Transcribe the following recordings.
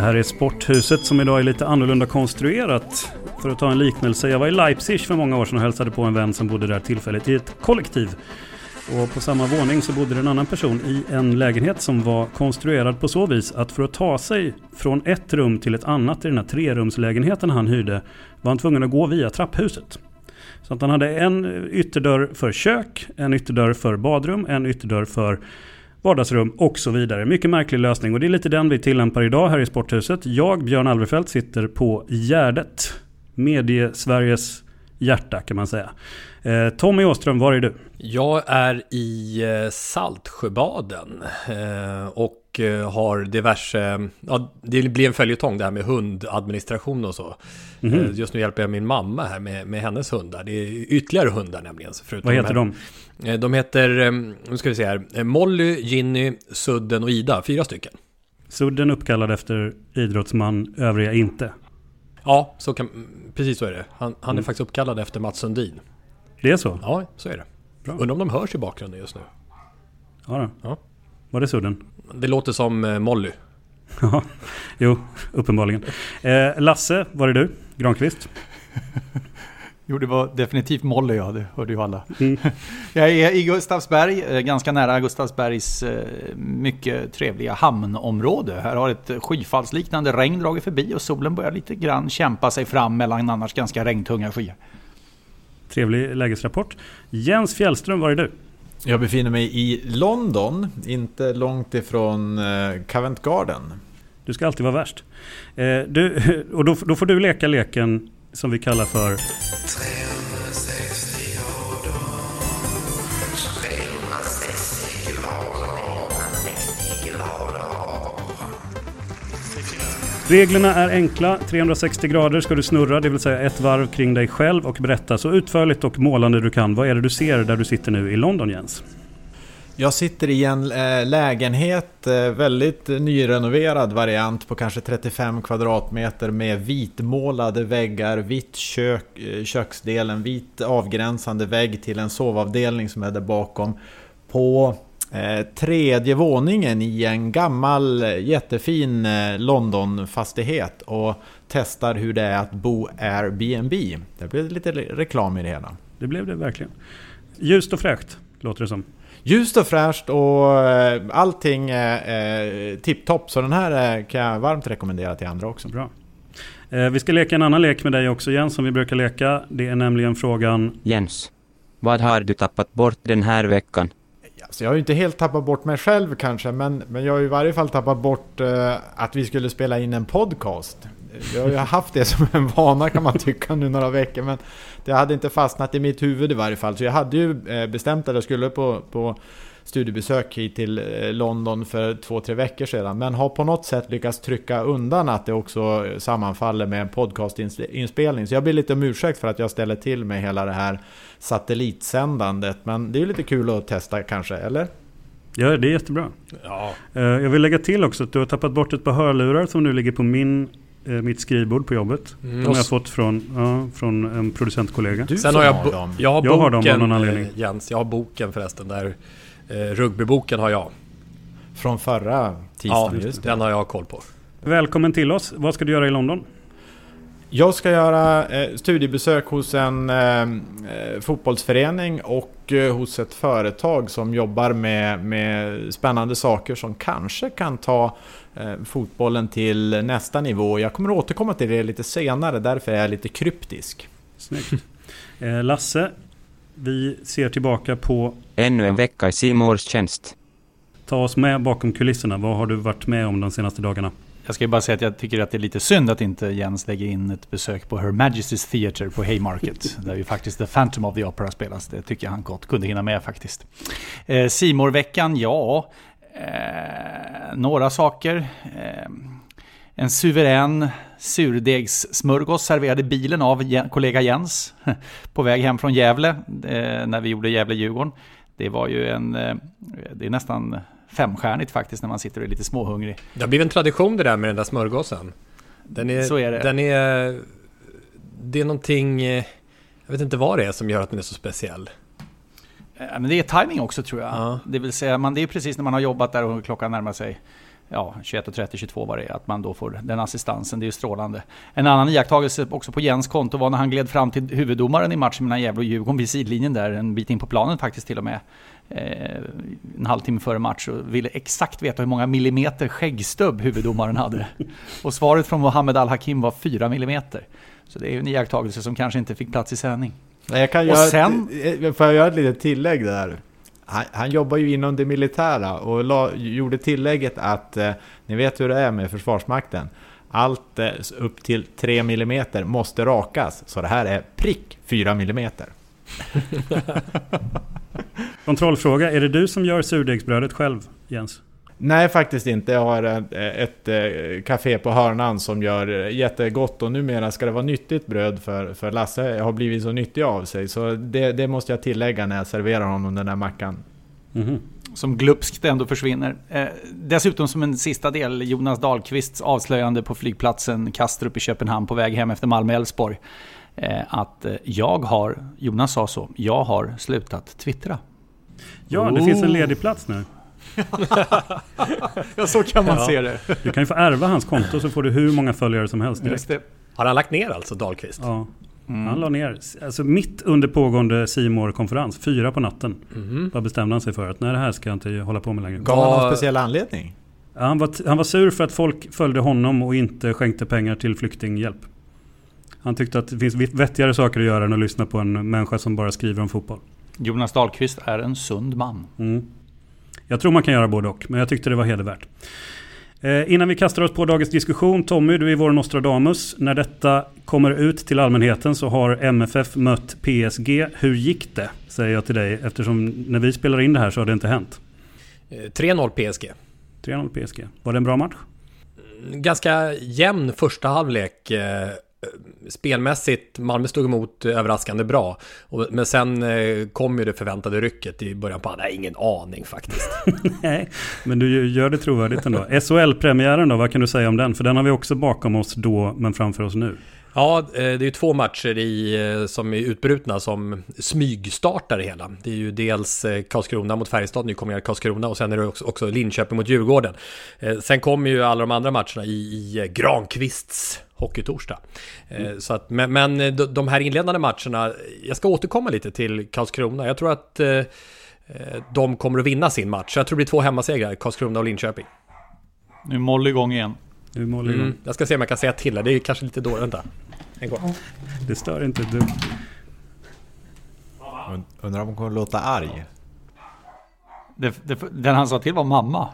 Det här är Sporthuset som idag är lite annorlunda konstruerat. För att ta en liknelse, jag var i Leipzig för många år sedan och hälsade på en vän som bodde där tillfälligt i ett kollektiv. Och på samma våning så bodde det en annan person i en lägenhet som var konstruerad på så vis att för att ta sig från ett rum till ett annat i den här trerumslägenheten han hyrde var han tvungen att gå via trapphuset. Så att han hade en ytterdörr för kök, en ytterdörr för badrum, en ytterdörr för vardagsrum och så vidare. Mycket märklig lösning och det är lite den vi tillämpar idag här i Sporthuset. Jag, Björn Alvefelt, sitter på Gärdet. Medie-Sveriges hjärta kan man säga. Eh, Tommy Åström, var är du? Jag är i eh, Saltsjöbaden eh, och och eh, har diverse, ja, det blir en följetong det här med hundadministration och så. Mm -hmm. Just nu hjälper jag min mamma här med, med hennes hundar. Det är ytterligare hundar nämligen. Vad heter de? de? De heter, nu ska vi se här, Molly, Ginny, Sudden och Ida. Fyra stycken. Sudden uppkallad efter idrottsman, övriga inte. Ja, så kan, precis så är det. Han, han är mm. faktiskt uppkallad efter Mats Sundin. Det är så? Ja, så är det. Bra. Undrar om de hörs i bakgrunden just nu. Ja, då. ja. Var det Sudden? Det låter som eh, Molly. Ja, jo, uppenbarligen. Eh, Lasse, var är du? Granqvist? Jo, det var definitivt Molly, ja. Det hörde ju alla. Mm. Jag är i Gustavsberg, eh, ganska nära Gustavsbergs mycket trevliga hamnområde. Här har ett skyfallsliknande regn dragit förbi och solen börjar lite grann kämpa sig fram mellan annars ganska regntunga skyar. Trevlig lägesrapport. Jens Fjällström, var är du? Jag befinner mig i London, inte långt ifrån eh, Covent Garden. Du ska alltid vara värst. Du, och då, då får du leka leken som vi kallar för... Reglerna är enkla. 360 grader ska du snurra, det vill säga ett varv kring dig själv och berätta så utförligt och målande du kan. Vad är det du ser där du sitter nu i London, Jens? Jag sitter i en eh, lägenhet, eh, väldigt nyrenoverad variant på kanske 35 kvadratmeter med vitmålade väggar, vitt kök, eh, köksdelen, vit avgränsande vägg till en sovavdelning som är där bakom. På tredje våningen i en gammal jättefin Londonfastighet och testar hur det är att bo Airbnb. Det blev lite reklam i det hela. Det blev det verkligen. Ljust och fräscht låter det som ljust och fräscht och eh, allting är tipptopp. Så den här eh, kan jag varmt rekommendera till andra också. Bra. Eh, vi ska leka en annan lek med dig också Jens, som vi brukar leka. Det är nämligen frågan... Jens, vad har du tappat bort den här veckan? Alltså jag har ju inte helt tappat bort mig själv kanske, men, men jag har i varje fall tappat bort uh, att vi skulle spela in en podcast. Jag har ju haft det som en vana kan man tycka nu några veckor, men det hade inte fastnat i mitt huvud i varje fall. Så jag hade ju eh, bestämt att jag skulle på, på studiebesök hit till eh, London för två, tre veckor sedan. Men har på något sätt lyckats trycka undan att det också sammanfaller med en podcastinspelning. Så jag ber lite om ursäkt för att jag ställer till med hela det här satellitsändandet. Men det är ju lite kul att testa kanske, eller? Ja, det är jättebra. Ja. Eh, Jag vill lägga till också att du har tappat bort ett par hörlurar som nu ligger på min, eh, mitt skrivbord på jobbet. Mm. De har jag fått från, ja, från en producentkollega. Du Sen har jag, har bo- dem. jag har Jag har dem av boken, någon anledning. eh, Jens. Jag har boken förresten. Där, eh, rugbyboken har jag. Från förra Ja, tisdagen, just det. den har jag koll på. Välkommen till oss. Vad ska du göra i London? Jag ska göra eh, studiebesök hos en eh, eh, fotbollsförening och eh, hos ett företag som jobbar med, med spännande saker som kanske kan ta eh, fotbollen till nästa nivå. Jag kommer återkomma till det lite senare, därför är jag lite kryptisk. Snyggt. Eh, Lasse, vi ser tillbaka på Ännu en vecka i Simors tjänst. Ta oss med bakom kulisserna. Vad har du varit med om de senaste dagarna? Jag ska ju bara säga att jag tycker att det är lite synd att inte Jens lägger in ett besök på Her Majesty's Theatre på Haymarket. där ju faktiskt The Phantom of the Opera spelas. Det tycker jag han gott kunde hinna med faktiskt. Eh, Simor-veckan, ja. Eh, några saker. Eh, en suverän surdegssmörgås serverade bilen av kollega Jens på väg hem från Gävle eh, när vi gjorde Gävle-Djurgården. Det var ju en, eh, det är nästan femstjärnigt faktiskt när man sitter och är lite småhungrig. Det har blivit en tradition det där med den där smörgåsen. Den är, Så är det. Den är... Det är någonting... eh, Jag vet inte vad det är som gör att den är så speciell. Men det är timing också tror jag. Ja. Det vill säga, man, det är precis när man har jobbat där och klockan närmar sig ja, 21.30, 22 vad det att man då får den assistansen. Det är ju strålande. En annan iakttagelse också på Jens konto var när han gled fram till huvuddomaren i matchen mellan Gävle och Djurgården vid sidlinjen där, en bit in på planen faktiskt till och med. Eh, en halvtimme före match och ville exakt veta hur många millimeter skäggstubb huvuddomaren hade. Och svaret från Mohammed Al-Hakim var 4 millimeter. Så det är ju en iakttagelse som kanske inte fick plats i sändning. Jag kan Och göra sen- eh, får jag göra ett litet tillägg där? Han, han jobbar ju inom det militära och la, gjorde tillägget att eh, ni vet hur det är med Försvarsmakten. Allt eh, upp till 3 mm måste rakas, så det här är prick 4 mm. Kontrollfråga. Är det du som gör surdegsbrödet själv, Jens? Nej, faktiskt inte. Jag har ett, ett eh, café på hörnan som gör eh, jättegott och numera ska det vara nyttigt bröd för, för Lasse. Jag har blivit så nyttig av sig, så det, det måste jag tillägga när jag serverar honom den där mackan. Mhm. som glupskt ändå försvinner. Eh, dessutom som en sista del, Jonas Dahlqvists avslöjande på flygplatsen Kastrup i Köpenhamn på väg hem efter Malmö-Älvsborg. Eh, att eh, jag har, Jonas sa så, jag har slutat twittra. Ja, det Oh. finns en ledig plats nu. Ja, så kan man Ja. se det. Du kan ju få ärva hans konto så får du hur många följare som helst direkt. Just det. Har han lagt ner alltså, Dahlqvist? Ja. Mm. Han la ner, alltså mitt under pågående simor konferens fyra på natten. Mhm. Bara bestämde han sig för att nej, det här ska jag inte hålla på med längre. Gav han någon speciell anledning? Ja, Han var, han var sur för att folk följde honom och inte skänkte pengar till flyktinghjälp. Han tyckte att det finns vettigare saker att göra än att lyssna på en människa som bara skriver om fotboll. Jonas Dahlqvist är en sund man. Mm. Jag tror man kan göra både och, men jag tyckte det var hedervärt. Eh, innan vi kastar oss på dagens diskussion, Tommy, du är vår Nostradamus. När detta kommer ut till allmänheten så har MFF mött PSG. Hur gick det? Säger jag till dig, eftersom när vi spelar in det här så har det inte hänt. Eh, 3-0 PSG. 3-0 PSG. Var det en bra match? Ganska jämn första halvlek. Eh, Spelmässigt, Malmö stod emot överraskande bra. Men sen eh, kom ju det förväntade rycket i början på andra. Nej, ingen aning faktiskt. Nej, men du gör det trovärdigt ändå. SHL-premiären då, vad kan du säga om den? För den har vi också bakom oss då, men framför oss nu. Ja, eh, det är ju två matcher i, eh, som är utbrutna som smygstartar det hela. Det är ju dels eh, Karlskrona mot Färjestad, nykomlingar Karlskrona och sen är det också, också Linköping mot Djurgården. Eh, Sen kommer ju alla de andra matcherna i, i eh, Granqvists hockeytorsdag. Eh, Så att, men, men eh, de- här inledande matcherna, jag ska återkomma lite till Karlskrona. Jag tror att eh, de kommer att vinna sin match. Jag tror det blir två hemmasegrar, Karlskrona och Linköping. Nu är Molly igång igen. Nu målar Mm. Jag ska se om jag kan säga till här, det är kanske lite dåligt. Vänta. En gång. Det stör inte dugg. Und- Undrar om hon kommer låta arg? Det, det, den han sa till var mamma.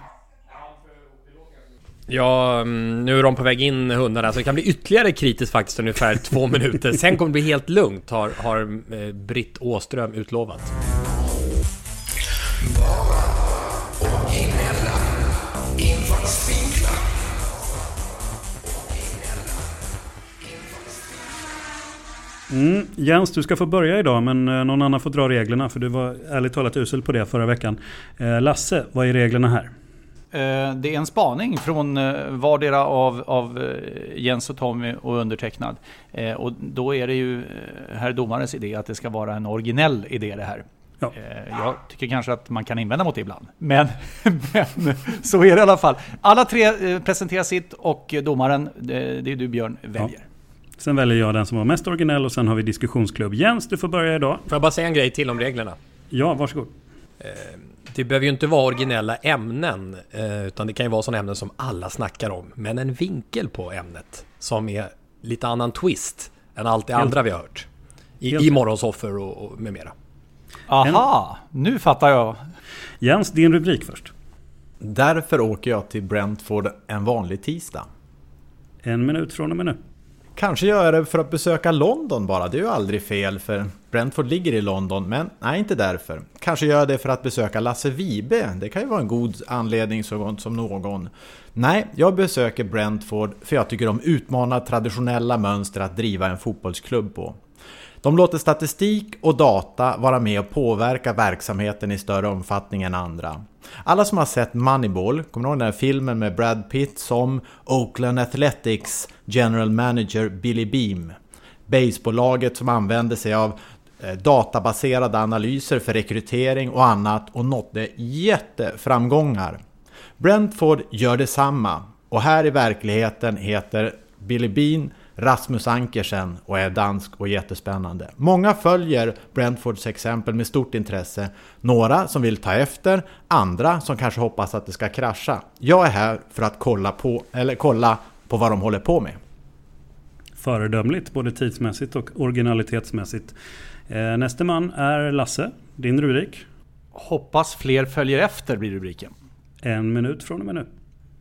Ja, mm, nu är de på väg in hundarna så det kan bli ytterligare kritiskt faktiskt ungefär två minuter. Sen kommer det bli helt lugnt har, har eh, Britt Åström utlovat. Mm, Jens, du ska få börja idag men eh, någon annan får dra reglerna för du var ärligt talat usel på det förra veckan. Eh, Lasse, vad är reglerna här? Eh, Det är en spaning från eh, vardera av, av eh, Jens och Tommy och undertecknad. Och då är det ju herr domarens idé att det ska vara en originell idé det här. Ja. Jag tycker kanske att man kan invända mot det ibland. Men, men så är det i alla fall. Alla tre presenterar sitt och domaren, det är du Björn, väljer. Sen väljer jag den som var mest originell och sen har vi diskussionsklubb. Jens, du får börja idag. Får jag bara säga en grej till om reglerna? Ja, varsågod. Det behöver ju inte vara originella ämnen, eh, utan det kan ju vara sådana ämnen som alla snackar om. Men en vinkel på ämnet som är lite annan twist än allt det Helt- andra vi har hört. I, Helt- i morgonsoffer och, och med mera. Aha, nu fattar jag. Jens, din rubrik först. Därför åker jag till Brentford en vanlig tisdag. En minut från och med nu. Kanske gör jag det för att besöka London bara, det är ju aldrig fel för Brentford ligger i London, men nej inte därför. Kanske gör jag det för att besöka Lasse Vibe, det kan ju vara en god anledning så gott som någon. Nej, jag besöker Brentford för jag tycker de utmanar traditionella mönster att driva en fotbollsklubb på. De låter statistik och data vara med och påverka verksamheten i större omfattning än andra. Alla som har sett Moneyball, kommer du ihåg den här filmen med Brad Pitt som Oakland Athletics General Manager Billy Beam? Basebolaget som använde sig av eh, databaserade analyser för rekrytering och annat och nådde jätteframgångar. Brentford gör detsamma och här i verkligheten heter Billy Bean Rasmus Ankersen och är dansk och jättespännande. Många följer Brentfords exempel med stort intresse. Några som vill ta efter, andra som kanske hoppas att det ska krascha. Jag är här för att kolla på, eller kolla på vad de håller på med. Föredömligt, både tidsmässigt och originalitetsmässigt. Eh, nästa man är Lasse. Din rubrik. Hoppas fler följer efter blir rubriken. En minut från och med nu.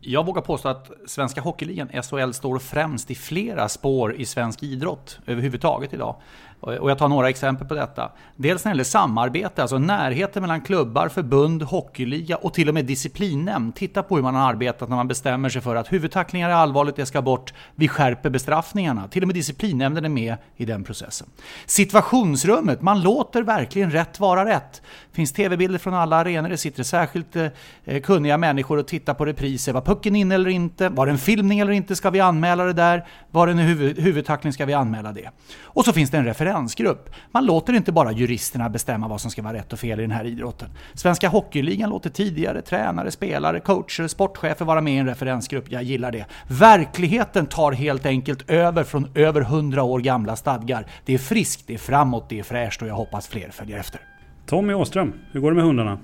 Jag vågar påstå att Svenska Hockeyligan, SHL, står främst i flera spår i svensk idrott överhuvudtaget idag. Och jag tar några exempel på detta. Dels när det gäller samarbete, alltså närheten mellan klubbar, förbund, hockeyliga och till och med disciplinnämnd. Titta på hur man har arbetat när man bestämmer sig för att huvudtacklingar är allvarligt, det ska bort. Vi skärper bestraffningarna. Till och med disciplinnämnden är med i den processen. Situationsrummet, man låter verkligen rätt vara rätt. Det finns tv-bilder från alla arenor, det sitter särskilt eh, kunniga människor och tittar på repriser. Var pucken inne eller inte? Var det en filmning eller inte? Ska vi anmäla det där? Var det en huvud, huvudtackling? Ska vi anmäla det? Och så finns det en referens referensgrupp. Man låter inte bara juristerna bestämma vad som ska vara rätt och fel i den här idrotten. Svenska Hockeyligan låter tidigare tränare, spelare, coacher, sportchefer vara med i en referensgrupp. Jag gillar det. Verkligheten tar helt enkelt över från över 100 år gamla stadgar. Det är friskt, det är framåt, det är fräscht och jag hoppas fler följer efter. Tommy Åström, hur går det med hundarna?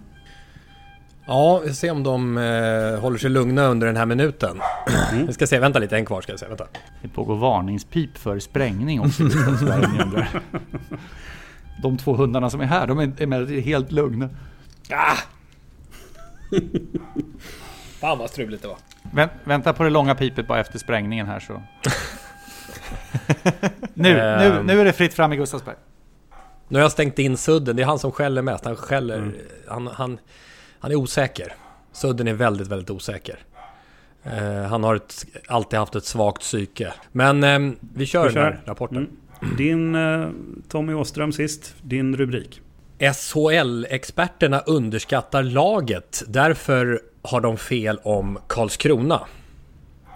Ja, vi får se om de eh, håller sig lugna under den här minuten. Vi ska se, vänta lite, en kvar ska jag säga. Vänta. Det pågår varningspip för sprängning också. De två hundarna som är här, de är emellertid helt lugna. Ah! Fan vad struligt det var. Vänt, vänta på det långa pipet bara efter sprängningen här så... nu, nu, nu är det fritt fram i Gustavsberg. Nu har jag stängt in Sudden, det är han som skäller mest. Han skäller, han, han, han är osäker. Sudden är väldigt, väldigt osäker. Eh, han har ett, alltid haft ett svagt psyke. Men eh, vi kör Vi den här kör. rapporten. Mm. Din eh, Tommy Åström sist. Din rubrik. SHL-experterna underskattar laget. Därför har de fel om Karlskrona.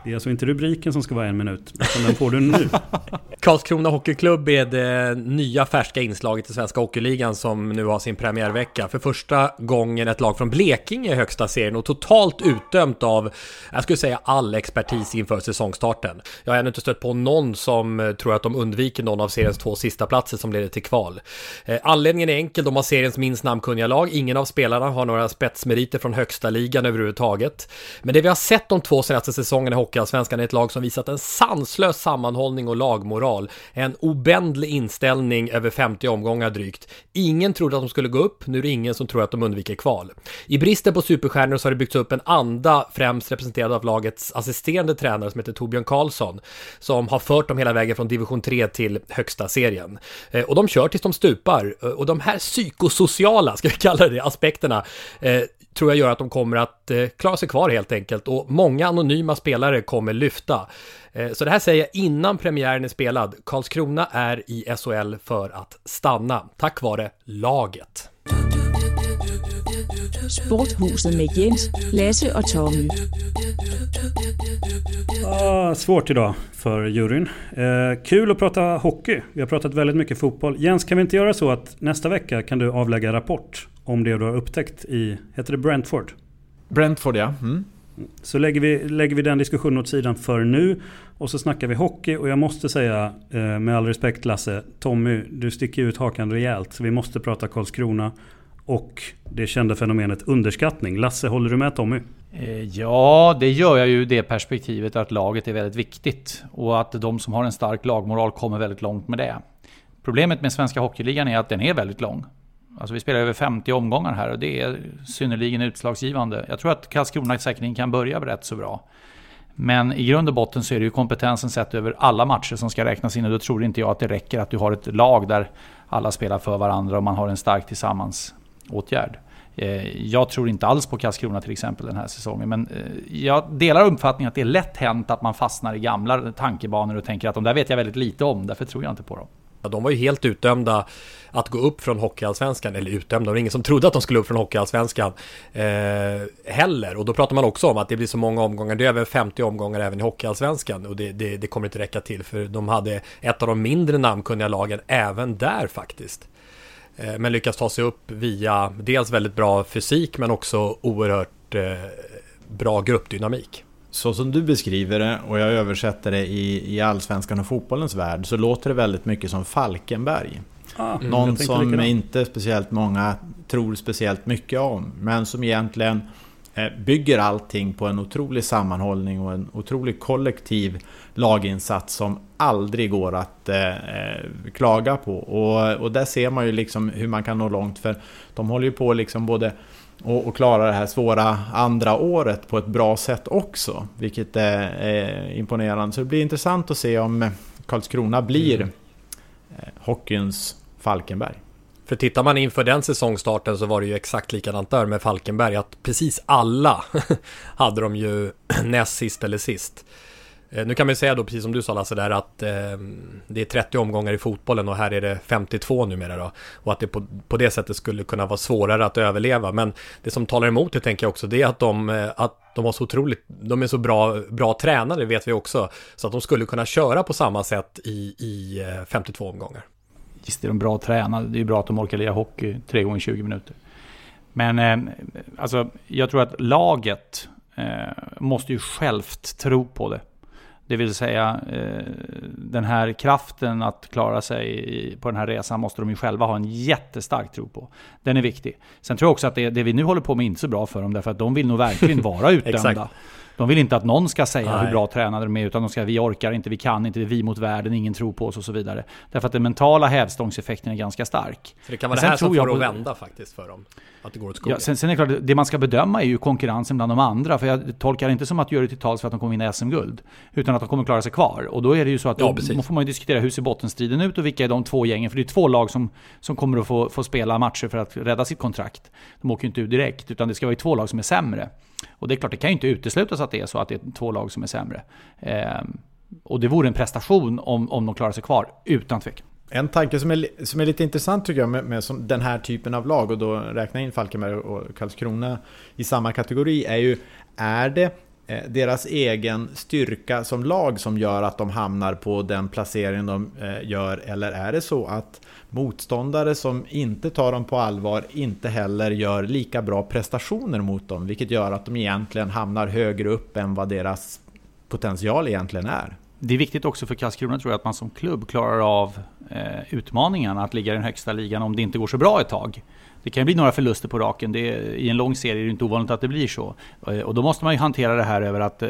Det är alltså inte rubriken som ska vara en minut, utan den får du nu. Karlskrona Hockeyklubb är det nya färska inslaget i Svenska Hockeyligan som nu har sin premiärvecka. För första gången ett lag från Blekinge i högsta serien och totalt utdömt av, jag skulle säga all expertis inför säsongstarten. Jag har ännu inte stött på någon som tror att de undviker någon av seriens två sista platser som leder till kval. Eh, anledningen är enkel, de har seriens minst namnkunniga lag. Ingen av spelarna har några spetsmeriter från högsta ligan överhuvudtaget. Men det vi har sett de två senaste säsongerna i Hockeyallsvenskan är ett lag som visat en sanslös sammanhållning och lagmoral. En obändlig inställning över 50 omgångar drygt. Ingen trodde att de skulle gå upp, nu är det ingen som tror att de undviker kval. I bristen på superstjärnor så har det byggts upp en anda, främst representerad av lagets assisterande tränare som heter Torbjörn Karlsson, som har fört dem hela vägen från division 3 till högsta serien. Eh, och de kör tills de stupar. Eh, och de här psykosociala, ska vi kalla det, aspekterna eh, tror jag gör att de kommer att klara sig kvar helt enkelt. Och många anonyma spelare kommer lyfta. Eh, så det här säger jag innan premiären är spelad. Karlskrona är i SHL för att stanna, tack vare laget. Sporthuset med Jens, Lasse och Tommy. Ah, svårt idag för juryn. Eh, kul att prata hockey. Vi har pratat väldigt mycket fotboll. Jens, kan vi inte göra så att nästa vecka kan du avlägga rapport om det du har upptäckt i, heter det Brentford? Brentford ja. Mm. Så lägger vi, lägger vi den diskussionen åt sidan för nu. Och så snackar vi hockey. Och jag måste säga, eh, med all respekt Lasse, Tommy, du sticker ut hakan rejält. Så vi måste prata Karlskrona. Och det kända fenomenet underskattning. Lasse, håller du med Tommy? Eh, ja, det gör jag ju det perspektivet att laget är väldigt viktigt. Och att de som har en stark lagmoral kommer väldigt långt med det. Problemet med Svenska Hockeyligan är att den är väldigt lång. Alltså vi spelar över 50 omgångar här och det är synnerligen utslagsgivande. Jag tror att Karlskrona säkerligen kan börja rätt så bra. Men i grund och botten så är det ju kompetensen sett över alla matcher som ska räknas in och då tror inte jag att det räcker att du har ett lag där alla spelar för varandra och man har en stark tillsammans-åtgärd. Eh, jag tror inte alls på Karlskrona till exempel den här säsongen. Men eh, jag delar uppfattningen att det är lätt hänt att man fastnar i gamla tankebanor och tänker att de där vet jag väldigt lite om. Därför tror jag inte på dem. De var ju helt utdömda att gå upp från Hockeyallsvenskan, eller utdömda, det var ingen som trodde att de skulle upp från Hockeyallsvenskan eh, heller. Och då pratar man också om att det blir så många omgångar, det är över 50 omgångar även i Hockeyallsvenskan och det, det, det kommer inte räcka till för de hade ett av de mindre namnkunniga lagen även där faktiskt. Eh, men lyckas ta sig upp via dels väldigt bra fysik men också oerhört eh, bra gruppdynamik. Så som du beskriver det och jag översätter det i, i allsvenskan och fotbollens värld så låter det väldigt mycket som Falkenberg. Ah, mm, Någon som likadant. inte speciellt många tror speciellt mycket om. Men som egentligen eh, bygger allting på en otrolig sammanhållning och en otrolig kollektiv laginsats som aldrig går att eh, eh, klaga på. Och, och där ser man ju liksom hur man kan nå långt för de håller ju på liksom både och, och klara det här svåra andra året på ett bra sätt också. Vilket är, är imponerande. Så det blir intressant att se om Karlskrona blir mm. eh, hockeyns Falkenberg. För tittar man inför den säsongstarten så var det ju exakt likadant där med Falkenberg. Att precis alla hade de ju näst sist eller sist. Eh, nu kan man ju säga då, precis som du sa Lasse, där att eh, det är 30 omgångar i fotbollen och här är det 52 numera då. Och att det på, på det sättet skulle kunna vara svårare att överleva. Men det som talar emot det tänker jag också, det är att de, eh, att de har så otroligt, de är så bra, bra tränare vet vi också. Så att de skulle kunna köra på samma sätt i, i eh, 52 omgångar. Visst är de bra tränade, det är bra att de orkar lira hockey 3 gånger 20 minuter. Men eh, alltså, jag tror att laget eh, måste ju självt tro på det. Det vill säga eh, den här kraften att klara sig på den här resan måste de ju själva ha en jättestark tro på. Den är viktig. Sen tror jag också att det, det vi nu håller på med är inte så bra för dem därför att de vill nog verkligen vara utdömda. De vill inte att någon ska säga Nej. hur bra tränade de är, utan de ska vi orkar inte, vi kan inte, vi mot världen, ingen tror på oss och så vidare. Därför att den mentala hävstångseffekten är ganska stark. Så det kan vara det här som får att vända faktiskt för dem? Att det går åt skogen? Ja, sen, sen är det klart, det man ska bedöma är ju konkurrensen bland de andra. För jag tolkar det inte som att du gör det till tals för att de kommer vinna SM-guld. Utan att de kommer klara sig kvar. Och då är det ju så att ja, då får man ju diskutera hur ser bottenstriden ut och vilka är de två gängen. För det är två lag som, som kommer att få, få spela matcher för att rädda sitt kontrakt. De åker ju inte ut direkt, utan det ska vara två lag som är sämre. Och det är klart, det kan ju inte uteslutas att det är så att det är två lag som är sämre. Eh, och det vore en prestation om, om de klarar sig kvar, utan tvekan. En tanke som är, som är lite intressant tycker jag med, med den här typen av lag och då räkna in Falkenberg och Karlskrona i samma kategori är ju, är det eh, deras egen styrka som lag som gör att de hamnar på den placering de eh, gör? Eller är det så att motståndare som inte tar dem på allvar inte heller gör lika bra prestationer mot dem, vilket gör att de egentligen hamnar högre upp än vad deras potential egentligen är. Det är viktigt också för Karlskrona tror jag att man som klubb klarar av eh, utmaningen att ligga i den högsta ligan om det inte går så bra ett tag. Det kan bli några förluster på raken. Det är, I en lång serie är det inte ovanligt att det blir så. Eh, och då måste man ju hantera det här över att eh,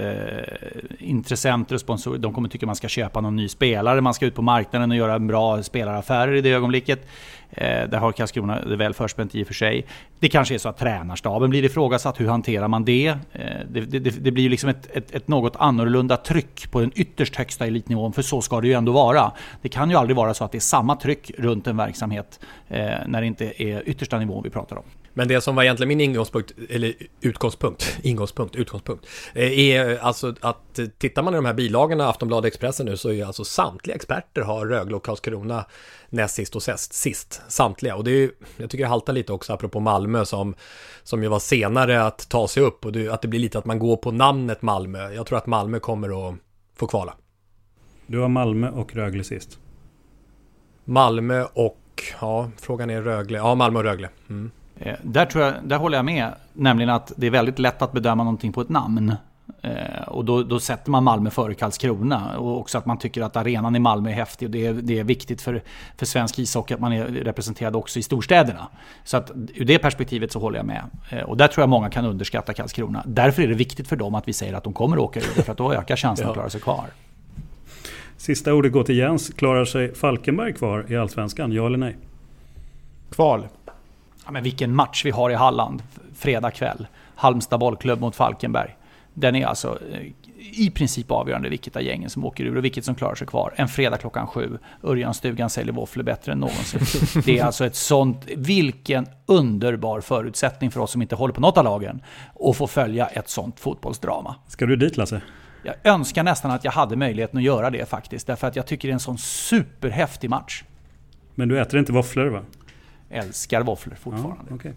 intressenter och sponsorer, de kommer tycka man ska köpa någon ny spelare. Man ska ut på marknaden och göra bra spelaraffärer i det ögonblicket. Eh, där har Karlskrona det väl förspänt i och för sig. Det kanske är så att tränarstaben blir ifrågasatt. Hur hanterar man det? Eh, det, det, det blir liksom ett, ett, ett, något annorlunda tryck på den ytterst högsta elitnivån. För så ska det ju ändå vara. Det kan ju aldrig vara så att det är samma tryck runt en verksamhet eh, när det inte är yttersta nivån vi pratar om. Men det som var egentligen min ingångspunkt, eller utgångspunkt, ingångspunkt, utgångspunkt, eh, är alltså att eh, tittar man i de här bilagorna, Aftonbladet Expressen nu, så är alltså samtliga experter har Rögle och Karlskrona näst sist och sist, sist samtliga. Och det är jag tycker det haltar lite också apropå Malmö som, som ju var senare att ta sig upp och det, att det blir lite att man går på namnet Malmö. Jag tror att Malmö kommer att få kvala. Du har Malmö och Rögle sist. Malmö och, ja, frågan är Rögle. Ja, Malmö och Rögle. Mm. Eh, där, tror jag, där håller jag med. Nämligen att det är väldigt lätt att bedöma någonting på ett namn. Eh, och då, då, sätter man Malmö före Karlskrona. Och också att man tycker att arenan i Malmö är häftig. Och det är, det är viktigt för, för svensk ishockey att man är representerad också i storstäderna. Så att ur det perspektivet så håller jag med. Eh, och där tror jag många kan underskatta Karlskrona. Därför är det viktigt för dem att vi säger att de kommer att åka ur. För att då ökar chansen ja. att klara sig kvar. Sista ordet går till Jens. Klarar sig Falkenberg kvar i Allsvenskan? Ja eller nej? Kval. Ja, men vilken match vi har i Halland fredag kväll. Halmstad bollklubb mot Falkenberg. Den är alltså eh, i princip avgörande vilket av gängen som åker ur och vilket som klarar sig kvar. En fredag klockan sju. Örjanstugan säljer våfflor bättre än någonsin. Det är alltså ett sånt, vilken underbar förutsättning för oss som inte håller på något av lagen att få följa ett sånt fotbollsdrama. Ska du dit Lasse? Jag önskar nästan att jag hade möjligheten att göra det faktiskt. Därför att jag tycker det är en sån superhäftig match. Men du äter inte våfflor va? Älskar våfflor fortfarande. Ja, okay.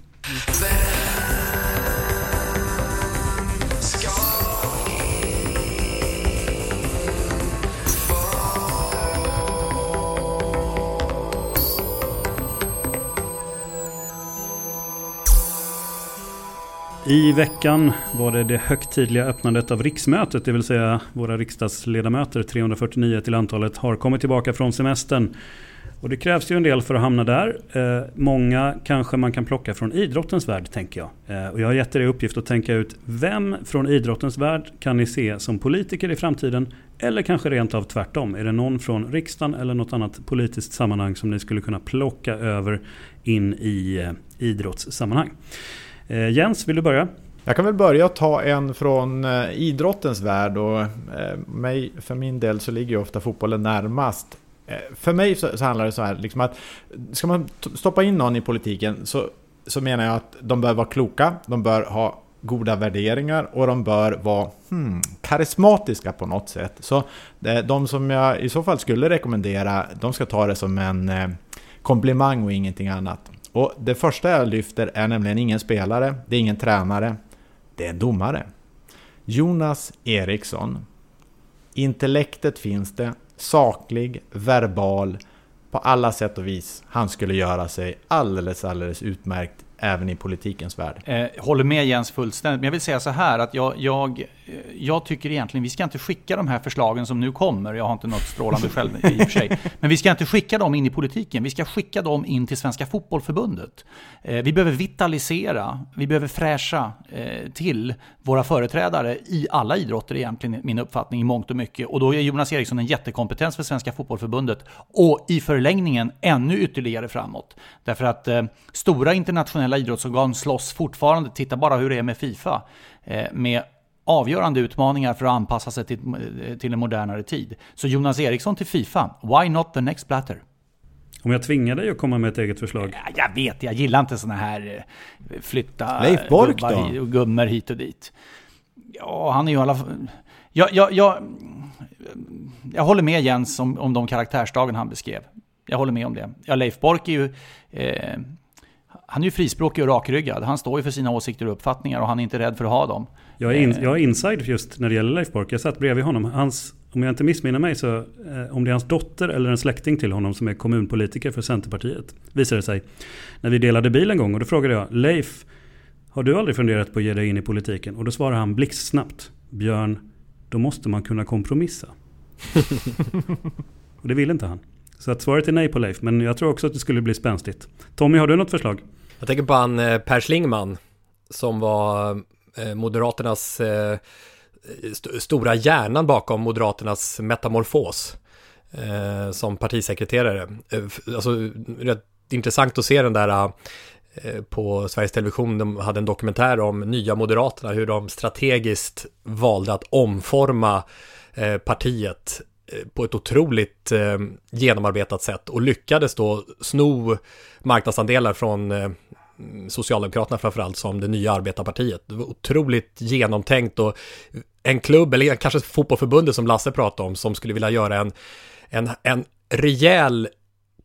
I veckan var det det högtidliga öppnandet av riksmötet, det vill säga våra riksdagsledamöter, 349 till antalet, har kommit tillbaka från semestern. Och det krävs ju en del för att hamna där. Eh, många kanske man kan plocka från idrottens värld, tänker jag. Eh, och jag har gett er i uppgift att tänka ut vem från idrottens värld kan ni se som politiker i framtiden? Eller kanske rent av tvärtom. Är det någon från riksdagen eller något annat politiskt sammanhang som ni skulle kunna plocka över in i eh, idrottssammanhang? Eh, Jens, vill du börja? Jag kan väl börja ta en från eh, idrottens värld och eh, mig, för min del så ligger ju ofta fotbollen närmast. Eh, för mig så, så handlar det så här, liksom att ska man stoppa in någon i politiken så, så menar jag att de bör vara kloka, de bör ha goda värderingar och de bör vara hmm, karismatiska på något sätt. Så de som jag i så fall skulle rekommendera, de ska ta det som en komplimang och ingenting annat. Och det första jag lyfter är nämligen ingen spelare, det är ingen tränare, det är en domare. Jonas Eriksson. Intellektet finns det, saklig, verbal, på alla sätt och vis. Han skulle göra sig alldeles, alldeles utmärkt även i politikens värld. Eh, håller med Jens fullständigt, men jag vill säga så här att jag, jag, jag tycker egentligen vi ska inte skicka de här förslagen som nu kommer, jag har inte något strålande själv i och för sig, men vi ska inte skicka dem in i politiken, vi ska skicka dem in till Svenska Fotbollförbundet. Eh, vi behöver vitalisera, vi behöver fräscha eh, till våra företrädare i alla idrotter egentligen, min uppfattning, i mångt och mycket. Och då är Jonas Eriksson en jättekompetens för Svenska Fotbollförbundet och i förlängningen ännu ytterligare framåt. Därför att eh, stora internationella idrottsorgan slåss fortfarande, titta bara hur det är med Fifa, med avgörande utmaningar för att anpassa sig till, till en modernare tid. Så Jonas Eriksson till Fifa, why not the next platter? Om jag tvingar dig att komma med ett eget förslag? Ja, jag vet, jag gillar inte såna här eh, flytta Leif Bork då? och gummor hit och dit. Ja, han är ju i alla fall... Jag, jag, jag, jag håller med Jens om, om de karaktärsdagen han beskrev. Jag håller med om det. Ja, Leif Bork är ju... Eh, han är ju frispråkig och rakryggad. Han står ju för sina åsikter och uppfattningar och han är inte rädd för att ha dem. Jag är, in, eh. jag är inside just när det gäller Leif Bork. Jag satt bredvid honom. Hans, om jag inte missminner mig så, eh, om det är hans dotter eller en släkting till honom som är kommunpolitiker för Centerpartiet, visade det sig. När vi delade bil en gång och då frågade jag, Leif, har du aldrig funderat på att ge dig in i politiken? Och då svarade han blixtsnabbt, Björn, då måste man kunna kompromissa. och det vill inte han. Så att svaret är nej på Leif, men jag tror också att det skulle bli spänstigt. Tommy, har du något förslag? Jag tänker på han eh, Per Schlingman, som var eh, Moderaternas eh, st stora hjärnan bakom Moderaternas metamorfos som partisekreterare. Alltså, rätt intressant att se den där på Sveriges Television, de hade en dokumentär om nya Moderaterna, hur de strategiskt valde att omforma partiet Eh, på ett otroligt eh, genomarbetat sätt och lyckades då sno marknadsandelar från, eh, Socialdemokraterna framförallt som det nya arbetarpartiet. Det var otroligt genomtänkt och en klubb, eller kanske fotbollförbundet som Lasse pratade om, som skulle vilja göra en, en, en rejäl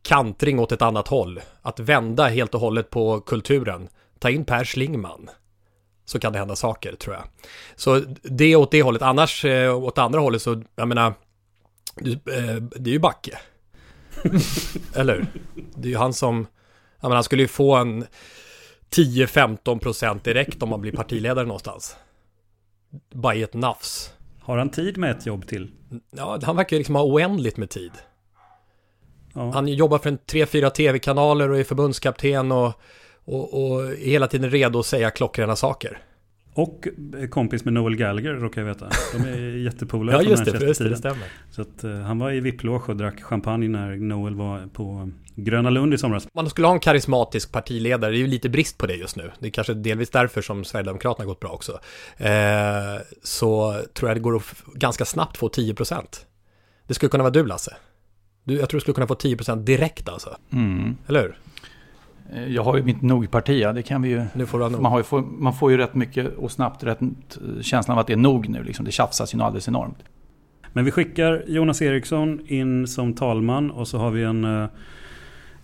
kantring åt ett annat håll. Att vända helt och hållet på kulturen. Ta in Per Schlingman. Så kan det hända saker, tror jag. Så det är åt det hållet. Annars, eh, åt andra hållet så, jag menar, det är ju Backe. Eller Det är ju han som, jag menar, han skulle ju få en 10-15 procent direkt om man blir partiledare någonstans. Bara i ett nafs. Har han tid med ett jobb till? Ja, han verkar ju liksom ha oändligt med tid. Ja. Han jobbar för en 3-4 tv-kanaler och är förbundskapten och, och, och är hela tiden redo att säga klockrena saker. Och kompis med Noel Gallagher råkar jag veta. De är jättepolare Ja, från det, det, Manchester-tiden. det stämmer. Så att, eh, han var i VIP-loge och drack champagne när Noel var på Gröna Lund i somras. Man skulle ha en karismatisk partiledare, det är ju lite brist på det just nu. Det är kanske delvis därför som Sverigedemokraterna har gått bra också. Eh, så tror jag det går att ganska snabbt få 10%. Det skulle kunna vara du Lasse. Du, jag tror du skulle kunna få 10% direkt alltså. Mm. Eller hur? Eh, Jag har ju mitt nog-parti, ja, det kan vi ju... Nu får du ha nog. Man, har ju, får, man får ju rätt mycket och snabbt rätt känslan av att det är nog nu. Liksom. Det tjafsas ju nog alldeles enormt. Men vi skickar Jonas Eriksson in som talman och så har vi en, eh,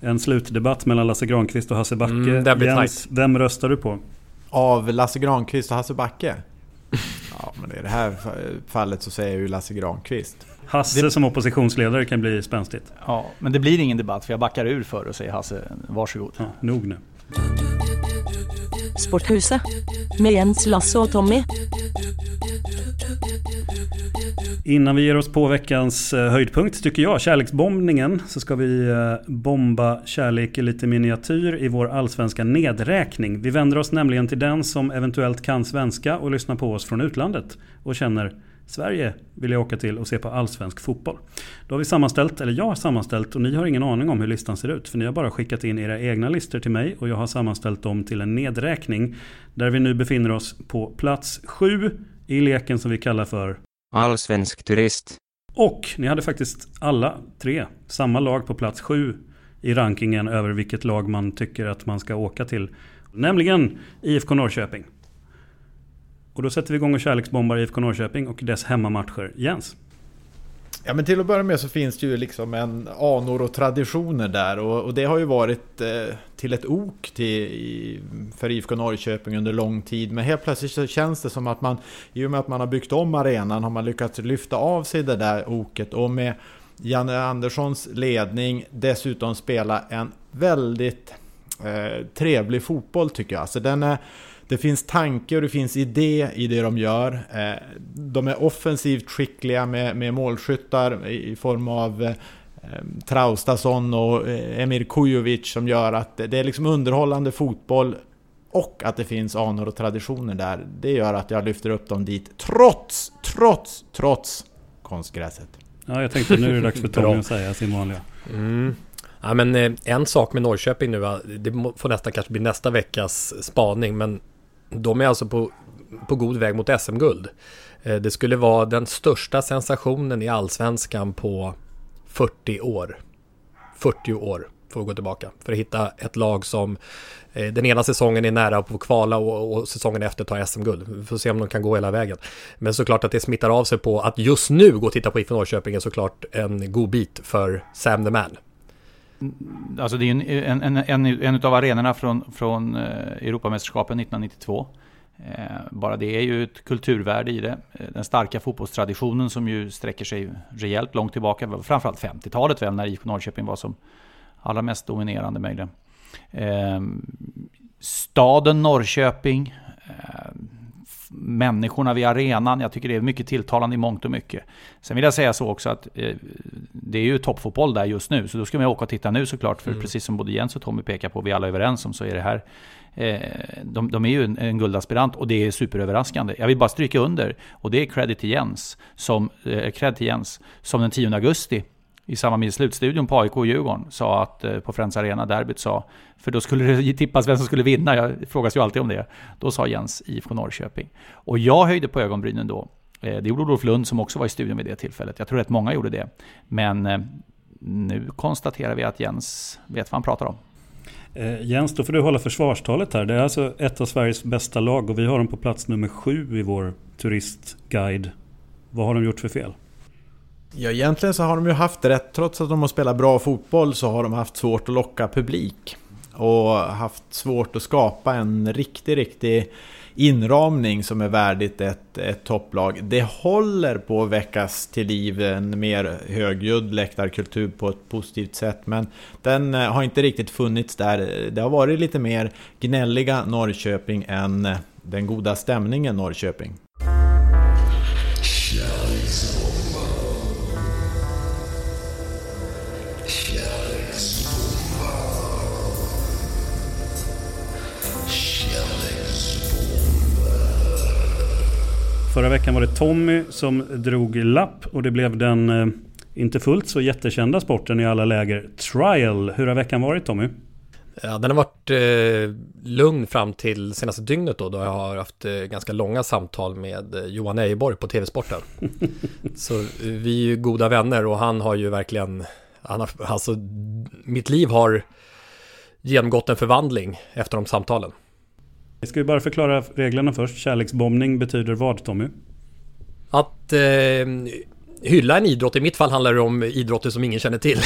en slutdebatt mellan Lasse Granqvist och Hasse Backe. Mm, det blir Jens, tight. vem röstar du på? Av Lasse Granqvist och Hasse Backe? Ja, men i det här fallet så säger jag ju Lasse Granqvist. Hasse som oppositionsledare kan bli spänstigt. Ja, men det blir ingen debatt för jag backar ur för och säger Hasse, varsågod. Ja, nog nu. Sporthuset med Jens, Lasse och Tommy. Innan vi ger oss på veckans eh, höjdpunkt tycker jag, kärleksbombningen, så ska vi eh, bomba kärlek i lite miniatyr i vår allsvenska nedräkning. Vi vänder oss nämligen till den som eventuellt kan svenska och lyssnar på oss från utlandet och känner Sverige vill jag åka till och se på allsvensk fotboll. Då har vi sammanställt, eller jag har sammanställt och ni har ingen aning om hur listan ser ut. För ni har bara skickat in era egna listor till mig och jag har sammanställt dem till en nedräkning. Där vi nu befinner oss på plats sju i leken som vi kallar för Allsvensk turist. och ni hade faktiskt alla tre samma lag på plats sju i rankingen över vilket lag man tycker att man ska åka till. Nämligen IFK Norrköping. Och då sätter vi igång och kärleksbombar IFK Norrköping och dess hemmamatcher. Jens? Ja men till att börja med så finns det ju liksom en anor och traditioner där och, och det har ju varit eh, till ett ok till, i, för IFK Norrköping under lång tid. Men helt plötsligt så känns det som att man, i och med att man har byggt om arenan, har man lyckats lyfta av sig det där oket och med Janne Anderssons ledning dessutom spela en väldigt eh, trevlig fotboll tycker jag. Alltså den är, det finns tanke och det finns idé i det de gör. Eh, De är offensivt skickliga med, med målskyttar i form av eh, Traustason och eh, Emir Kujovic som gör att det det är liksom underhållande fotboll och att det finns anor och traditioner där. Det gör att jag lyfter upp dem dit trots, trots, trots konstgräset. Ja, jag tänkte nu är det dags för Tommy att säga sin vanliga. Mm. Ja, men en sak med Norrköping nu, det får nästan kanske bli nästa veckas spaning, men de är alltså på, på god väg mot SM-guld. Eh, det skulle vara den största sensationen i allsvenskan på 40 år. 40 år får vi gå tillbaka för att hitta ett lag som eh, den ena säsongen är nära på att kvala och, och säsongen efter tar SM-guld. Vi får se om de kan gå hela vägen. Men såklart att det smittar av sig på att just nu gå och titta på IFK Norrköping är såklart en god bit för Sam the Man. Alltså det är ju en, en, en, en, en av arenorna från, från eh, Europamästerskapen 1992. Eh, bara det är ju ett kulturvärde i det. Eh, den starka fotbollstraditionen som ju sträcker sig rejält långt tillbaka. Framförallt 50-talet väl när IFK Norrköping var som allra mest dominerande möjligen. Staden Norrköping. Människorna vid arenan. Jag tycker det är mycket tilltalande i mångt och mycket. Sen vill jag säga så också att eh, det är ju toppfotboll där just nu. Så då ska man åka och titta nu såklart. För Mm. precis som både Jens och Tommy pekar på, vi alla är överens om, så är det här eh, de, de är ju en, en guldaspirant och det är superöverraskande. Jag vill bara stryka under, och det är credit till Jens, som, eh, cred till Jens, som den 10 augusti i samband med slutstudion på AIK och Djurgården sa att eh, på Friends Arena-derbyt sa, för då skulle det tippas vem som skulle vinna, jag frågas ju alltid om det. Då sa Jens IFK Norrköping. Och jag höjde på ögonbrynen då. Eh, det gjorde Olof Lund som också var i studion vid det tillfället. Jag tror att många gjorde det. Men eh, nu konstaterar vi att Jens vet vad han pratar om. Eh, Jens, då får du hålla försvarstalet här. Det är alltså ett av Sveriges bästa lag och vi har dem på plats nummer sju i vår turistguide. Vad har de gjort för fel? Ja, egentligen så har de ju haft rätt. Trots att de har spelat bra fotboll så har de haft svårt att locka publik. Och haft svårt att skapa en riktig, riktig inramning som är värdigt ett, ett topplag. Det håller på att väckas till liv en mer högljudd läktarkultur på ett positivt sätt. Men den eh, har inte riktigt funnits där. Det har varit lite mer gnälliga Norrköping än eh, den goda stämningen Norrköping. Förra veckan var det Tommy som drog lapp och det blev den eh, inte fullt så jättekända sporten i alla läger, trial. Hur har veckan varit Tommy? Ja, den har varit eh, lugn fram till senaste dygnet då, då jag har haft eh, ganska långa samtal med eh, Johan Ejeborg på TV-sporten. så eh, vi är ju goda vänner och han har ju verkligen, han har, alltså mitt liv har genomgått en förvandling efter de samtalen. Vi ska ju bara förklara reglerna först. Kärleksbombning betyder vad Tommy? Att eh, hylla en idrott, i mitt fall handlar det om idrotter som ingen känner till.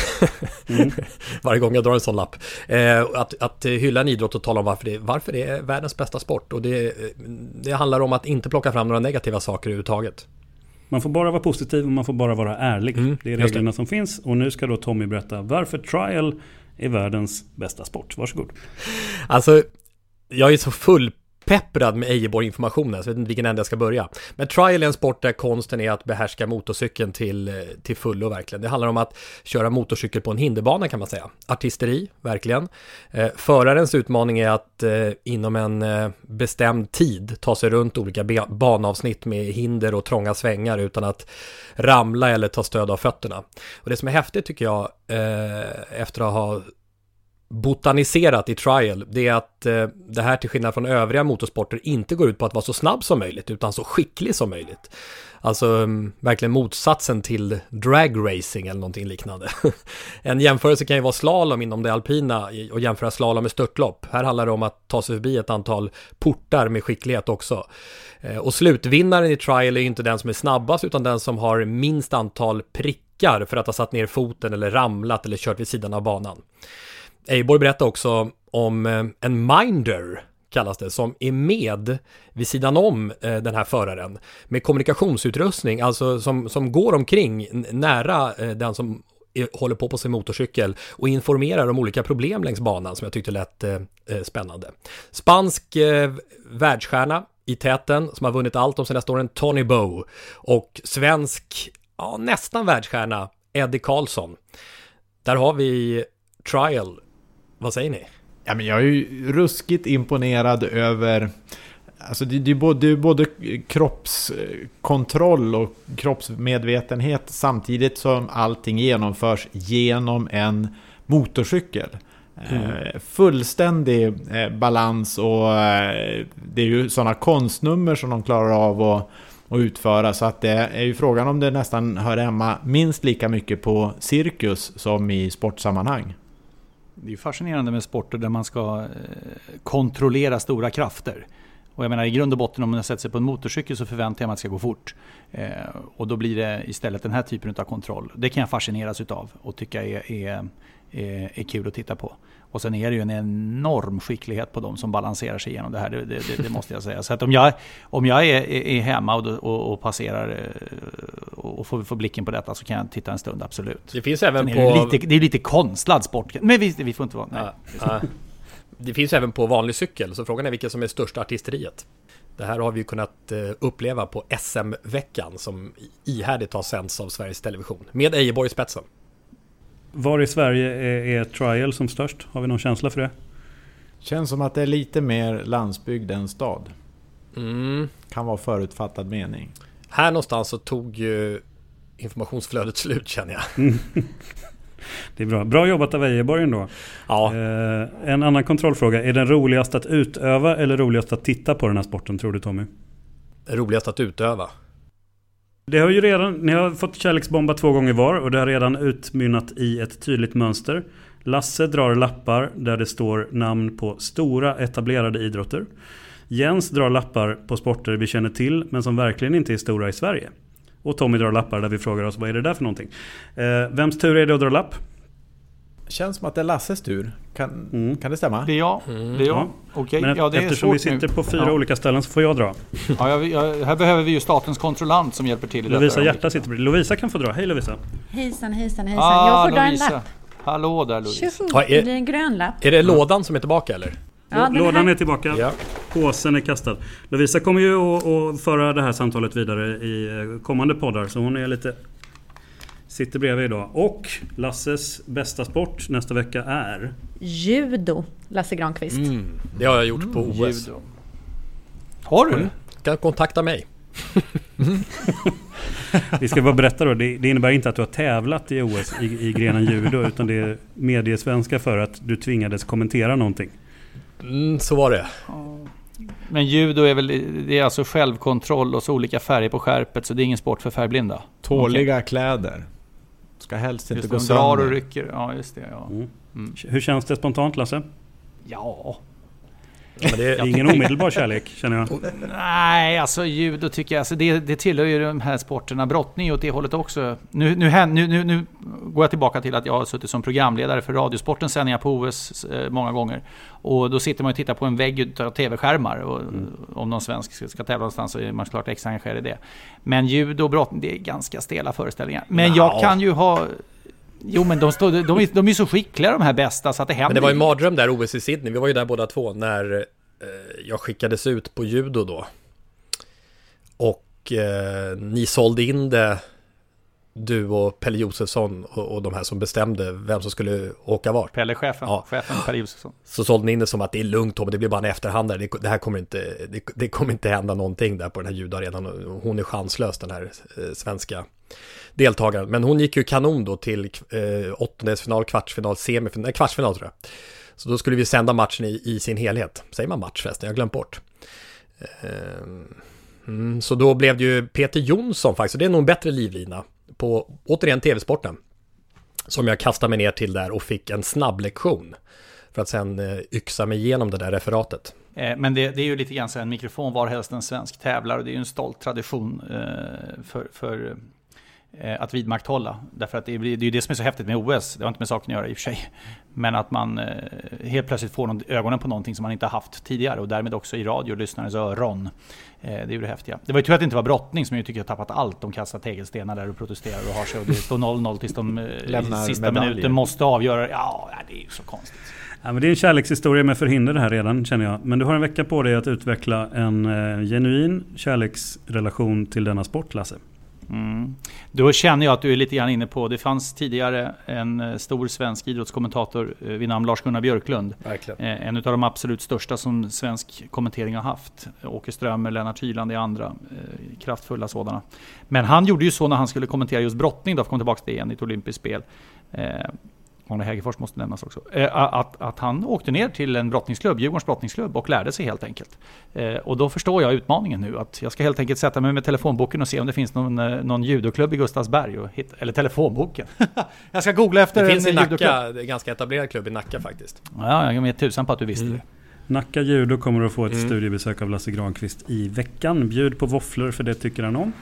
Mm. Varje gång jag drar en sån lapp. Eh, att, att hylla en idrott och tala om varför det, varför det är världens bästa sport. Och det, det handlar om att inte plocka fram några negativa saker överhuvudtaget. Man får bara vara positiv och man får bara vara ärlig. Mm, det är reglerna det. som finns. Och nu ska då Tommy berätta varför trial är världens bästa sport. Varsågod. Alltså, jag är så fullpepprad med Ejeborg-informationen så jag vet inte vilken ände jag ska börja. Men trial är en sport där konsten är att behärska motorcykeln till, till fullo verkligen. Det handlar om att köra motorcykel på en hinderbana kan man säga. Artisteri, verkligen. Eh, förarens utmaning är att eh, inom en eh, bestämd tid ta sig runt olika banavsnitt med hinder och trånga svängar utan att ramla eller ta stöd av fötterna. Och det som är häftigt tycker jag, eh, efter att ha botaniserat i trial, det är att eh, det här till skillnad från övriga motorsporter inte går ut på att vara så snabb som möjligt, utan så skicklig som möjligt. Alltså um, verkligen motsatsen till dragracing eller någonting liknande. en jämförelse kan ju vara slalom inom det alpina och jämföra slalom med störtlopp. Här handlar det om att ta sig förbi ett antal portar med skicklighet också. Eh, och slutvinnaren i trial är ju inte den som är snabbast utan den som har minst antal prickar för att ha satt ner foten eller ramlat eller kört vid sidan av banan. Eiborg berättar också om eh, en minder kallas det, som är med vid sidan om eh, den här föraren med kommunikationsutrustning, alltså som, som går omkring nära eh, den som håller på på sin motorcykel och informerar om olika problem längs banan som jag tyckte lät eh, eh, spännande. Spansk världsstjärna i täten som har vunnit allt de senaste åren, Tony Bow och svensk, ja nästan världsstjärna, Eddie Karlsson. Där har vi Trial vad säger ni? Ja, men jag är ju ruskigt imponerad över Alltså det, är både, det är både kroppskontroll och kroppsmedvetenhet samtidigt som allting genomförs genom en motorcykel. Mm. Eh, fullständig eh, balans och eh, det är ju sådana konstnummer som de klarar av att, att utföra så att det är ju frågan om det nästan hör hemma minst lika mycket på cirkus som i sportsammanhang. Det är fascinerande med sporter där man ska eh, kontrollera stora krafter. Och jag menar i grund och botten om man sätter sig på en motorcykel så förväntar jag mig att det ska gå fort. Eh, och då blir det istället den här typen av kontroll. Det kan jag fascineras utav och tycka är, är, är, är kul att titta på. Och sen är det ju en enorm skicklighet på de som balanserar sig igenom det här. Det, det, det måste jag säga. Så att om jag, om jag är, är hemma och, och, och passerar eh, och får, får blicken på detta så kan jag titta en stund, absolut. Det finns även på... Det lite, det är lite konstlad sport. Men vi, vi får inte vara... Nej. Ja, Det finns även på vanlig cykel, så frågan är vilket som är största artisteriet. Det här har vi kunnat eh, uppleva på SM-veckan som ihärdigt har sänds av Sveriges Television. Med Ejeborg i spetsen. Var i Sverige är, är trial som störst? Har vi någon känsla för det? Känns som att det är lite mer landsbygd än stad. Mm. Kan vara förutfattad mening. Här någonstans så tog ju informationsflödet slut känner jag. Mm. Det är bra. Bra jobbat av Ejeborg ändå. Ja. Eh, en annan kontrollfråga. Är den roligast att utöva eller roligast att titta på den här sporten tror du Tommy? Roligast att utöva. Det har ju redan, ni har fått kärleksbomba två gånger var och det har redan utmynnat i ett tydligt mönster. Lasse drar lappar där det står namn på stora etablerade idrotter. Jens drar lappar på sporter vi känner till men som verkligen inte är stora i Sverige. Och Tommy drar lappar där vi frågar oss vad är det där för någonting. Eh, vems tur är det att dra lapp? Känns som att det är Lasses tur. Kan, Mm. kan det stämma? Det är jag. Det är jag. Ja. Okej, Men ja, det är eftersom vi sitter nu. på fyra ja. olika ställen så får jag dra. Ja, jag, jag, här behöver vi ju statens kontrollant som hjälper till i Lovisa detta Hjärta sitter bredvid. Lovisa kan få dra. Hej Lovisa. Hejsan, hejsan, hejsan. Ah, jag får dra en Lovisa. lapp. Hallå där Louise. Tjoho, är- det blir en grön lapp. Är det lådan som är tillbaka eller? Ja, Lådan är tillbaka. Ja. Påsen är kastad. Lovisa kommer ju att, att föra det här samtalet vidare i eh, kommande poddar. Så hon är lite... Sitter bredvid idag. Och Lasses bästa sport nästa vecka är... Judo, Lasse Granqvist. Mm, det har jag gjort på OS. Judo. Har du? Mm. Kan kontakta mig. Vi ska bara berätta då. Det, det innebär inte att du har tävlat i OS i, i grenen judo. Utan det är mediesvenska för att du tvingades kommentera någonting. Mm, så var det. Men judo är väl det är alltså självkontroll och så olika färger på skärpet så det är ingen sport för färgblinda. Tåliga kläder. Ska helst inte Just gå de drar och sönder. rycker. Ja, just det. Ja. Mm. Mm. Hur känns det spontant Lasse? ja. Ja, det, är ingen omedelbar kärlek känner jag. Nej, alltså judo tycker jag, alltså det, det tillhör ju de här sporterna. Brottning åt det hållet också. Nu, nu, nu, nu, går jag tillbaka till att jag har suttit som programledare för Radiosportens sändningar på OS eh, många gånger. Och då sitter man och tittar på en vägg utav tv-skärmar. Och Om någon svensk ska, ska tävla någonstans så är man såklart extra engagerad i det. Men judo och brottning, det är ganska stela föreställningar. Men jag Nja. kan ju ha... Jo men de, står, de, är, de är så skickliga de här bästa så att det händer men det var ju mardröm där OS i Sydney. Vi var ju där båda två när eh, jag skickades ut på judo då. Och eh, ni sålde in det, du och Pelle Josefsson och, och de här som bestämde vem som skulle åka vart. Pelle, chefen. Ja. Chefen Per Josefsson. Så sålde ni in det som att det är lugnt Tommy, det blir bara en efterhandare. Det, det här kommer inte, det, det kommer inte hända någonting där på den här judoarenan. Hon är chanslös den här eh, svenska deltagaren. Men hon gick ju kanon då till eh, åttondelsfinal, kvartsfinal, semifinal, nej, kvartsfinal tror jag. Så då skulle vi sända matchen i, i sin helhet. Säger man match förresten? Jag har glömt bort. Eh, mm, så då blev det ju Peter Jonsson faktiskt, och det är nog en bättre livlina på, återigen tv-sporten. Som jag kastade mig ner till där och fick en snabb lektion. För att sen eh, yxa mig igenom det där referatet. Eh, men det, det är ju lite grann så här, en mikrofon varhelst en svensk tävlar och det är ju en stolt tradition eh, för, för att vidmakthålla. Därför att det, blir, det är ju det som är så häftigt med OS, det har inte med saken att göra i och för sig. Men att man eh, helt plötsligt får någon, ögonen på någonting som man inte haft tidigare och därmed också i radio, lyssnarens öron. Eh, Det är ju det häftiga. Det var ju tur att det inte var brottning som jag tycker har tappat allt. De kastar tegelstenar där och protesterar och har sig och det står 0-0 tills de eh, Lämnar sista medaljer. minuten måste avgöra. Ja, det är ju så konstigt. Ja, men det är en kärlekshistoria med förhinder det här redan känner jag. Men du har en vecka på dig att utveckla en eh, genuin kärleksrelation till denna sport Lasse. Mm. Då känner jag att du är lite grann inne på, det fanns tidigare en eh, stor svensk idrottskommentator eh, vid namn Lars-Gunnar Björklund. Verkligen. Eh, En av de absolut största som svensk kommentering har haft. Åke Strömmer, Lennart Hyland är andra kraftfulla sådana. Men han gjorde ju så när han skulle kommentera just brottning, då, för att komma tillbaka till det igen i ett olympiskt spel. Arne Hägerfors måste nämnas också. Eh, att, att han åkte ner till en brottningsklubb, Djurgårdens brottningsklubb, och lärde sig helt enkelt. Eh, och då förstår jag utmaningen nu. Att jag ska helt enkelt sätta mig med telefonboken och se om det finns någon, eh, någon judoklubb i Gustavsberg. Och hitta, eller telefonboken. jag ska googla efter Det finns i en Nacka, judoklubb. det är en ganska etablerad klubb i Nacka faktiskt. Ja, jag är tusan på att du visste Mm. det. Nacka Judo kommer att få ett Mm. studiebesök av Lasse Granqvist i veckan. Bjud på våfflor för det tycker han om.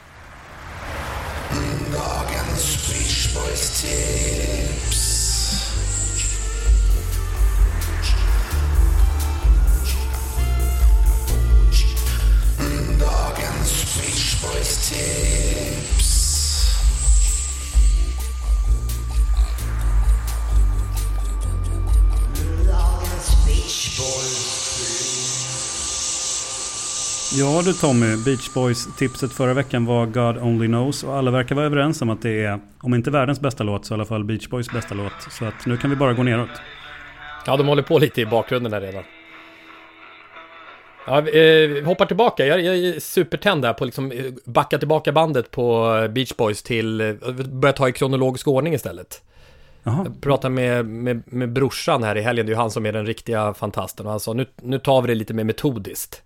Ja du Tommy, Beach Boys-tipset förra veckan var God Only Knows och alla verkar vara överens om att det är, om inte världens bästa låt, så i alla fall Beach Boys bästa låt. Så att nu kan vi bara gå neråt. Ja, de håller på lite i bakgrunden här redan. Ja, vi, eh, hoppar tillbaka. Jag, jag är supertänd där på liksom eh, backa tillbaka bandet på eh, Beach Boys till, börja ta i kronologisk ordning istället. Jaha. Jag pratade med, med, med brorsan här i helgen, det är ju han som är den riktiga fantasten. Och han sa, nu, nu tar vi det lite mer metodiskt.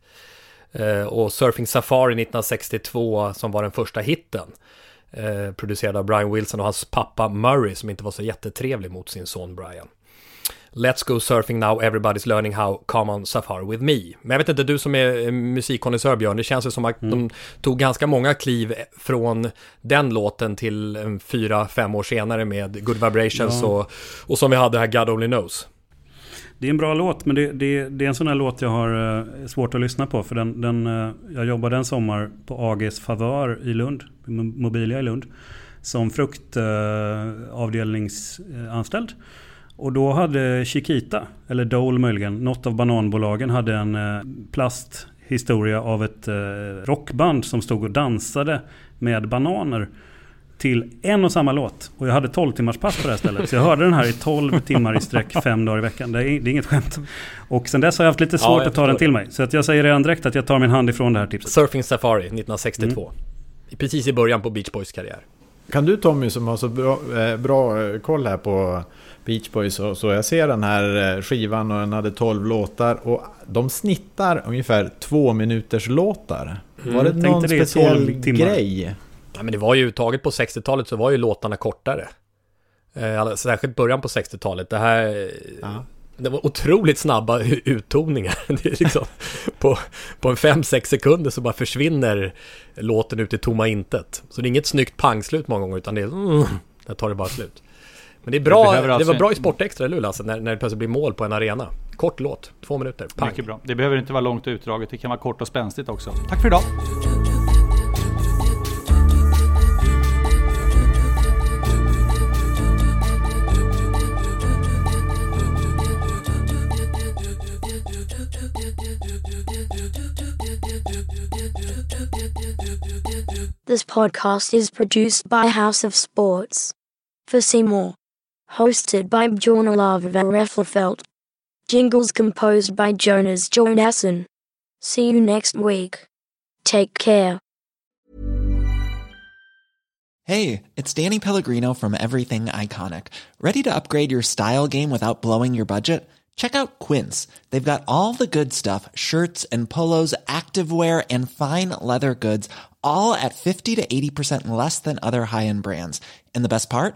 Eh, och Surfing Safari 1962 som var den första hitten. Eh, producerad av Brian Wilson och hans pappa Murray som inte var så jättetrevlig mot sin son Brian. Let's go surfing now, everybody's learning how, come on safari with me. Men jag vet inte, du som är musikkonnässör Björn, det känns ju som att mm. de tog ganska många kliv från den låten till fyra, fem år senare med Good Vibrations ja. och, och som vi hade här God Only Knows. Det är en bra låt, men det, det, det är en sån här låt jag har uh, svårt att lyssna på. För den, den, jag jobbade en sommar på AGs Favör i Lund, Mobilia i Lund, som fruktavdelningsanställd. Uh, och då hade Chiquita, eller Dole möjligen, något av bananbolagen hade en plasthistoria av ett rockband som stod och dansade med bananer till en och samma låt. Och jag hade 12 timmars pass på det här stället. Så jag hörde den här i 12 timmar i sträck fem dagar i veckan. Det är, det är inget skämt. Och sen dess har jag haft lite svårt ja, att ta den till mig. Så att jag säger redan direkt att jag tar min hand ifrån det här tipset. Surfing Safari 1962. Mm. Precis i början på Beach Boys karriär. Kan du Tommy som har så bra, eh, bra eh, koll här på Beach Boys och så. Jag ser den här eh, skivan och den hade 12 låtar och de snittar ungefär två minuters låtar. Mm. Var det någon det speciell grej? Ja, men det var ju, taget på 60-talet så var ju låtarna kortare. Eh, särskilt början på 60-talet. Det här... Ja. Det var otroligt snabba uttoningar. Det är liksom, på, på en 5-6 sekunder så bara försvinner låten ut i tomma intet. Så det är inget snyggt pangslut många gånger utan det är... Mm, där tar det bara slut. Men det är bra, det, alltså... det var bra i Sportextra, eller hur Lasse? När, när det plötsligt blir mål på en arena. Kort låt, två minuter, pang. Mycket bra. Det behöver inte vara långt utdraget, det kan vara kort och spänstigt också. Tack för idag! This podcast is produced by House of Sports. For Seymour. Hosted by Bjorn Olav Reflefelt. Jingles composed by Jonas Jonasson. See you next week. Take care. Hey, it's Danny Pellegrino from Everything Iconic. Ready to upgrade your style game without blowing your budget? Check out Quince. They've got all the good stuff shirts and polos, activewear, and fine leather goods all at 50 to 80% less than other high-end brands. And the best part?